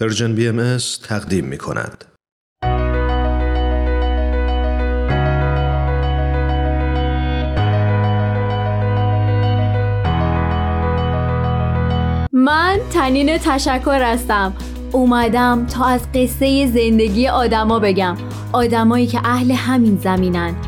پرژن بی ام تقدیم می کند. من تنین تشکر هستم. اومدم تا از قصه زندگی آدما بگم. آدمایی که اهل همین زمینن.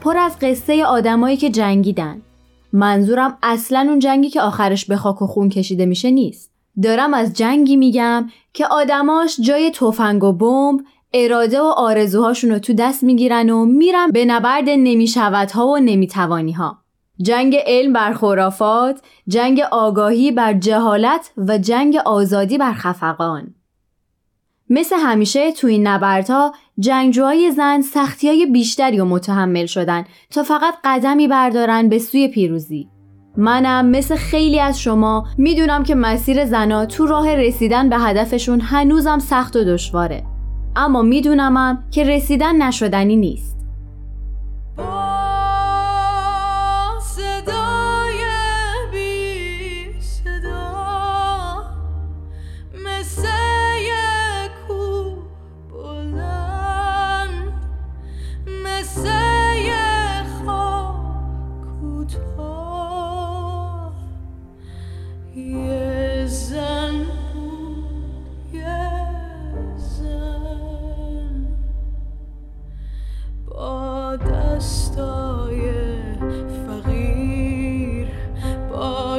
پر از قصه آدمایی که جنگیدن. منظورم اصلا اون جنگی که آخرش به خاک و خون کشیده میشه نیست. دارم از جنگی میگم که آدماش جای تفنگ و بمب اراده و آرزوهاشون رو تو دست می‌گیرن و میرن به نبرد نمیشودها و نمی‌توانی ها جنگ علم بر خرافات، جنگ آگاهی بر جهالت و جنگ آزادی بر خفقان. مثل همیشه تو این نبردها جنگجوهای زن سختی های بیشتری و متحمل شدن تا فقط قدمی بردارن به سوی پیروزی. منم مثل خیلی از شما می‌دونم که مسیر زنا تو راه رسیدن به هدفشون هنوزم سخت و دشواره. اما میدونمم که رسیدن نشدنی نیست.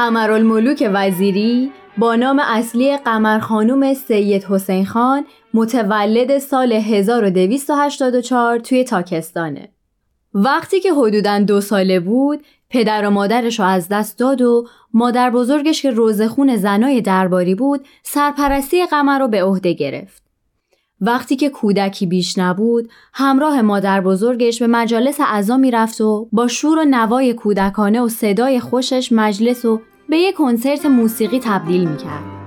قمرالملوک وزیری با نام اصلی قمر خانوم سید حسین خان متولد سال 1284 توی تاکستانه. وقتی که حدوداً دو ساله بود پدر و مادرش رو از دست داد و مادر بزرگش که روزخون زنای درباری بود سرپرستی قمر رو به عهده گرفت. وقتی که کودکی بیش نبود همراه مادر بزرگش به مجالس اعضا می‌رفت و با شور و نوای کودکانه و صدای خوشش مجلس و به یک کنسرت موسیقی تبدیل می‌کرد.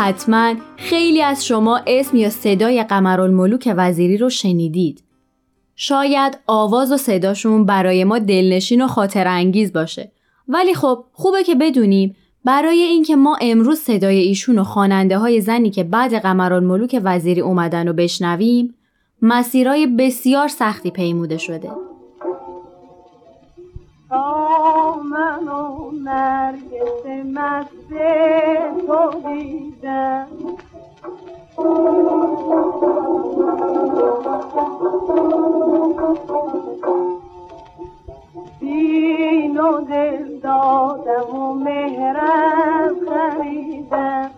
حتما خیلی از شما اسم یا صدای قمرالملوک وزیری رو شنیدید. شاید آواز و صداشون برای ما دلنشین و خاطر انگیز باشه. ولی خب خوبه که بدونیم برای اینکه ما امروز صدای ایشون و خواننده های زنی که بعد قمرالملوک وزیری اومدن و بشنویم مسیرای بسیار سختی پیموده شده. نرگس مست تو دیدم دین و دل دادم و مهرم خریدم.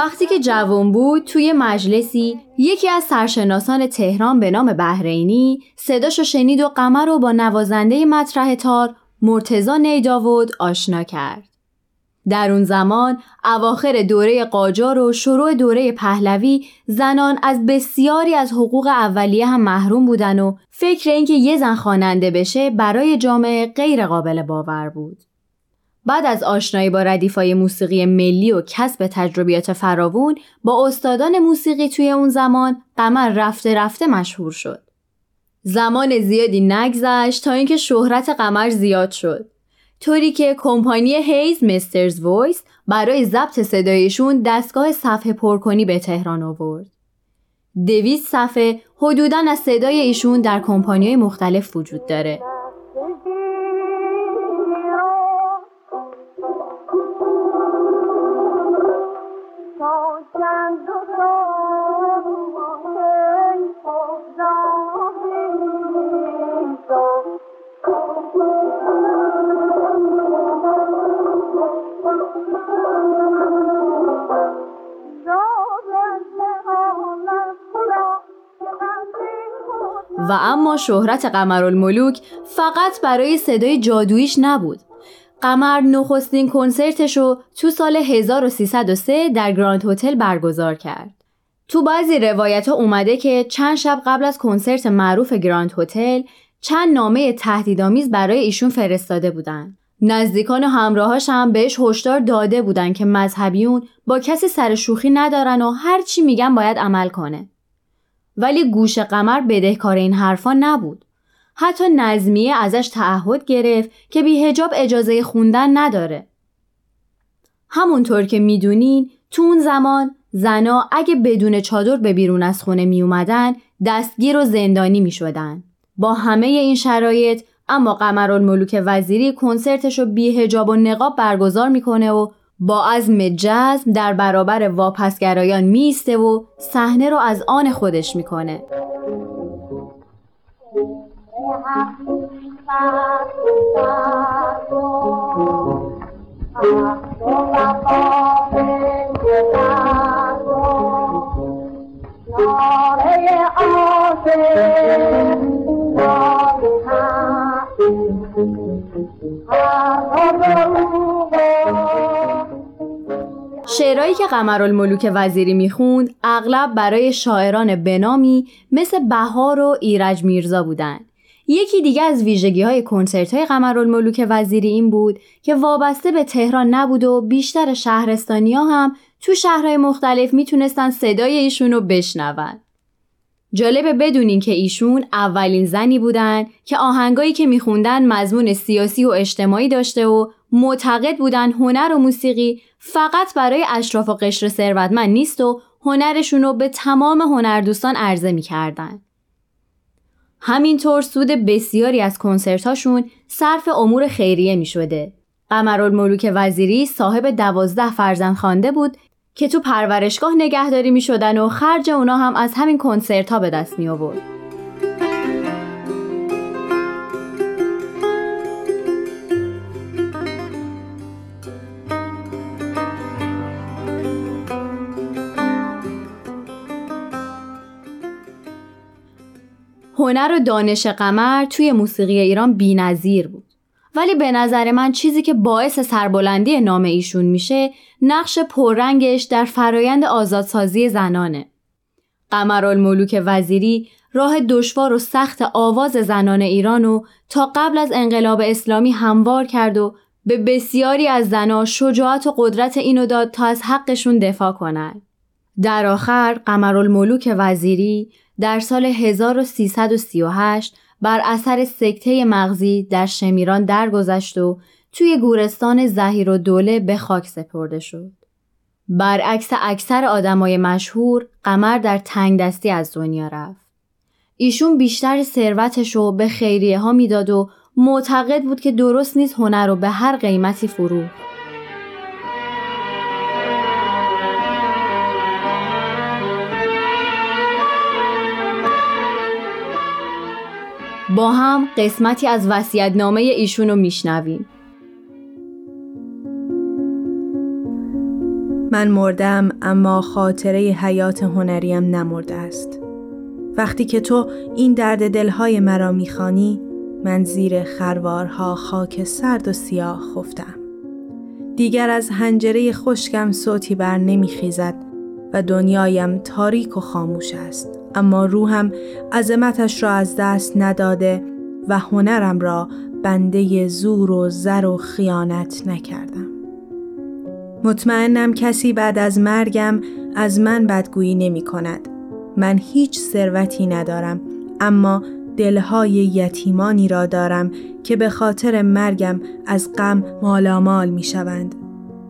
وقتی که جوان بود توی مجلسی یکی از سرشناسان تهران به نام بهرینی صداشو شنید و قمر رو با نوازنده مطرح تار مرتزا نیداود آشنا کرد. در اون زمان اواخر دوره قاجار و شروع دوره پهلوی زنان از بسیاری از حقوق اولیه هم محروم بودن و فکر اینکه یه زن خواننده بشه برای جامعه غیر قابل باور بود. بعد از آشنایی با ردیفای موسیقی ملی و کسب تجربیات فراوون با استادان موسیقی توی اون زمان قمر رفته رفته مشهور شد. زمان زیادی نگذشت تا اینکه شهرت قمر زیاد شد. طوری که کمپانی هیز مسترز وایس برای ضبط صدایشون دستگاه صفحه پرکنی به تهران آورد. دویست صفحه حدوداً از صدای ایشون در کمپانی مختلف وجود داره. شهرت قمرالملوک فقط برای صدای جادویش نبود. قمر نخستین کنسرتش رو تو سال 1303 در گراند هتل برگزار کرد. تو بعضی روایت ها اومده که چند شب قبل از کنسرت معروف گراند هتل چند نامه تهدیدآمیز برای ایشون فرستاده بودن. نزدیکان و همراهاش هم بهش هشدار داده بودن که مذهبیون با کسی سر شوخی ندارن و هر چی میگن باید عمل کنه. ولی گوش قمر بدهکار این حرفا نبود. حتی نظمیه ازش تعهد گرفت که بی هجاب اجازه خوندن نداره. همونطور که می‌دونین تو اون زمان زنا اگه بدون چادر به بیرون از خونه می اومدن دستگیر و زندانی می شدن. با همه این شرایط اما قمرالملوک وزیری کنسرتش رو بی هجاب و نقاب برگزار می‌کنه و با عزم جزم در برابر واپسگرایان میسته و صحنه رو از آن خودش می‌کنه. شعرهایی که قمرالملوک وزیری می‌خوند اغلب برای شاعران بنامی مثل بهار و ایرج میرزا بودند. یکی دیگه از ویژگی های کنسرت های قمرالملوک وزیری این بود که وابسته به تهران نبود و بیشتر شهرستانی ها هم تو شهرهای مختلف می‌تونستن صدای ایشون رو بشنون. جالبه بدونین که ایشون اولین زنی بودن که آهنگایی که میخوندن مضمون سیاسی و اجتماعی داشته و معتقد بودن هنر و موسیقی فقط برای اشراف و قشر ثروتمند نیست و هنرشون رو به تمام هنردوستان عرضه می‌کردن. همینطور سود بسیاری از کنسرتاشون صرف امور خیریه می شده. قمرالملوک وزیری صاحب دوازده فرزند خوانده بود که تو پرورشگاه نگهداری می شدن و خرج اونا هم از همین کنسرت ها به دست می آورد. هنر و دانش قمر توی موسیقی ایران بی‌نظیر بود. ولی به نظر من چیزی که باعث سربلندی نام ایشون میشه نقش پررنگش در فرایند آزادسازی زنانه. قمرالملوک وزیری راه دشوار و سخت آواز زنان ایرانو تا قبل از انقلاب اسلامی هموار کرد و به بسیاری از زنها شجاعت و قدرت اینو داد تا از حقشون دفاع کنند. در آخر قمرالملوک وزیری در سال 1338 بر اثر سکته مغزی در شمیران درگذشت و توی گورستان زهیر و دوله به خاک سپرده شد. برعکس اکثر آدمای مشهور قمر در تنگ دستی از دنیا رفت. ایشون بیشتر ثروتش رو به خیریه ها می‌داد و معتقد بود که درست نیست هنر رو به هر قیمتی فروخت. با هم قسمتی از نامه ایشون رو میشنویم. من مردم اما خاطره حیات هنریم نمرده است. وقتی که تو این درد دلهای مرا می‌خوانی من زیر خروارها خاک سرد و سیاه خفتم. دیگر از هنجره خشکم صوتی بر نمیخیزد و دنیایم تاریک و خاموش است. اما روحم عظمتش را از دست نداده و هنرم را بنده زور و زر و خیانت نکردم مطمئنم کسی بعد از مرگم از من بدگویی نمی کند. من هیچ ثروتی ندارم اما دلهای یتیمانی را دارم که به خاطر مرگم از غم مالامال می شوند.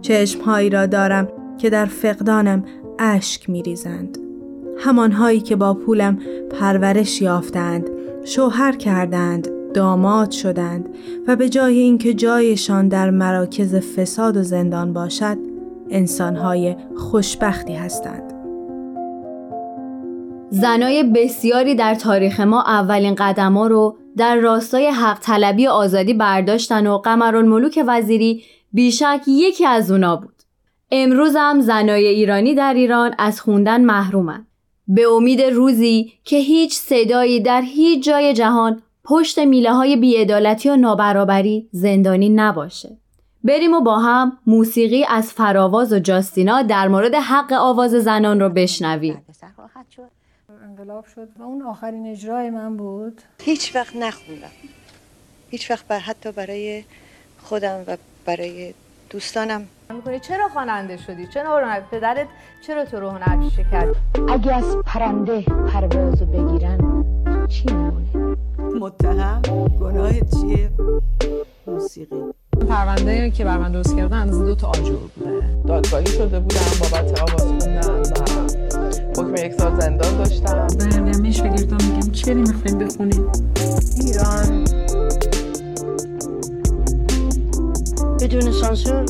چشمهایی را دارم که در فقدانم اشک می ریزند. همانهایی که با پولم پرورش یافتند، شوهر کردند، داماد شدند و به جای اینکه جایشان در مراکز فساد و زندان باشد، انسانهای خوشبختی هستند. زنای بسیاری در تاریخ ما اولین قدما رو در راستای حق طلبی آزادی برداشتن و قمران ملوک وزیری بیشک یکی از اونا بود. امروز هم زنای ایرانی در ایران از خوندن محرومند. به امید روزی که هیچ صدایی در هیچ جای جهان پشت میله های بیعدالتی و نابرابری زندانی نباشه. بریم و با هم موسیقی از فراواز و جاستینا در مورد حق آواز زنان رو بشنویم. انقلاب شد و اون آخرین اجرای من بود هیچ وقت نخوندم هیچ وقت حتی برای خودم و برای دوستانم. می‌کنی؟ چرا خواننده شدی؟ چرا هنر پدرت چرا تو رو هنرپیشه کرد اگه از پرنده پروازو بگیرن چی میمونه؟ متهم گناه چیه؟ موسیقی. پرونده که بر من درست کردن از دو تا آجر بوده. دادگاهی شده بودم بابت آواز خوندن و حکم یک سال زندان داشتم. به همه شاگردان میگم چی بریم می‌خوایم بخونیم؟ ایران. بدون سانسور.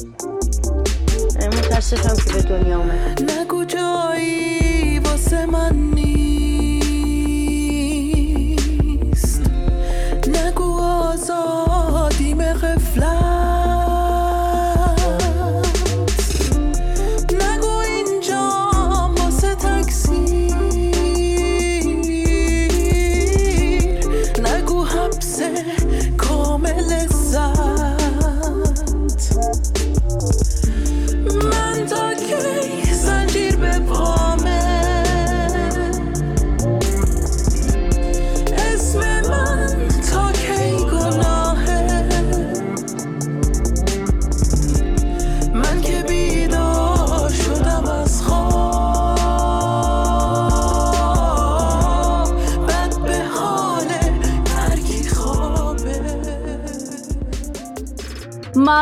متاسفم که به دنیا آمد نگو جایی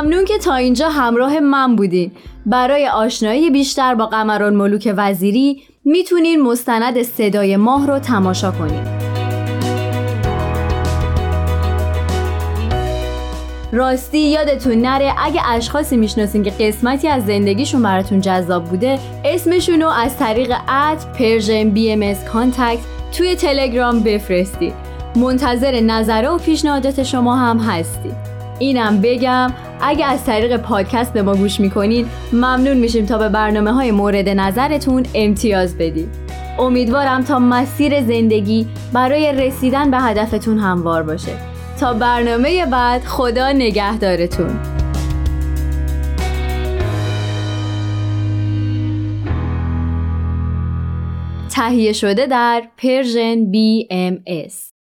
ممنون که تا اینجا همراه من بودین. برای آشنایی بیشتر با قمرالملوک وزیری می‌تونین مستند صدای ماه رو تماشا کنید راستی یادتون نره اگه اشخاصی می‌شناسین که قسمتی از زندگیشون براتون جذاب بوده اسمشون رو از طریق at Persian BM contact توی تلگرام بفرستید. منتظر نظره و پیشنهادات شما هم هستی اینم بگم اگه از طریق پادکست به ما گوش می‌کنین ممنون میشیم تا به برنامه های مورد نظرتون امتیاز بدید. امیدوارم تا مسیر زندگی برای رسیدن به هدفتون هموار باشه. تا برنامه بعد خدا نگهدارتون. تهیه شده در پرژن BMS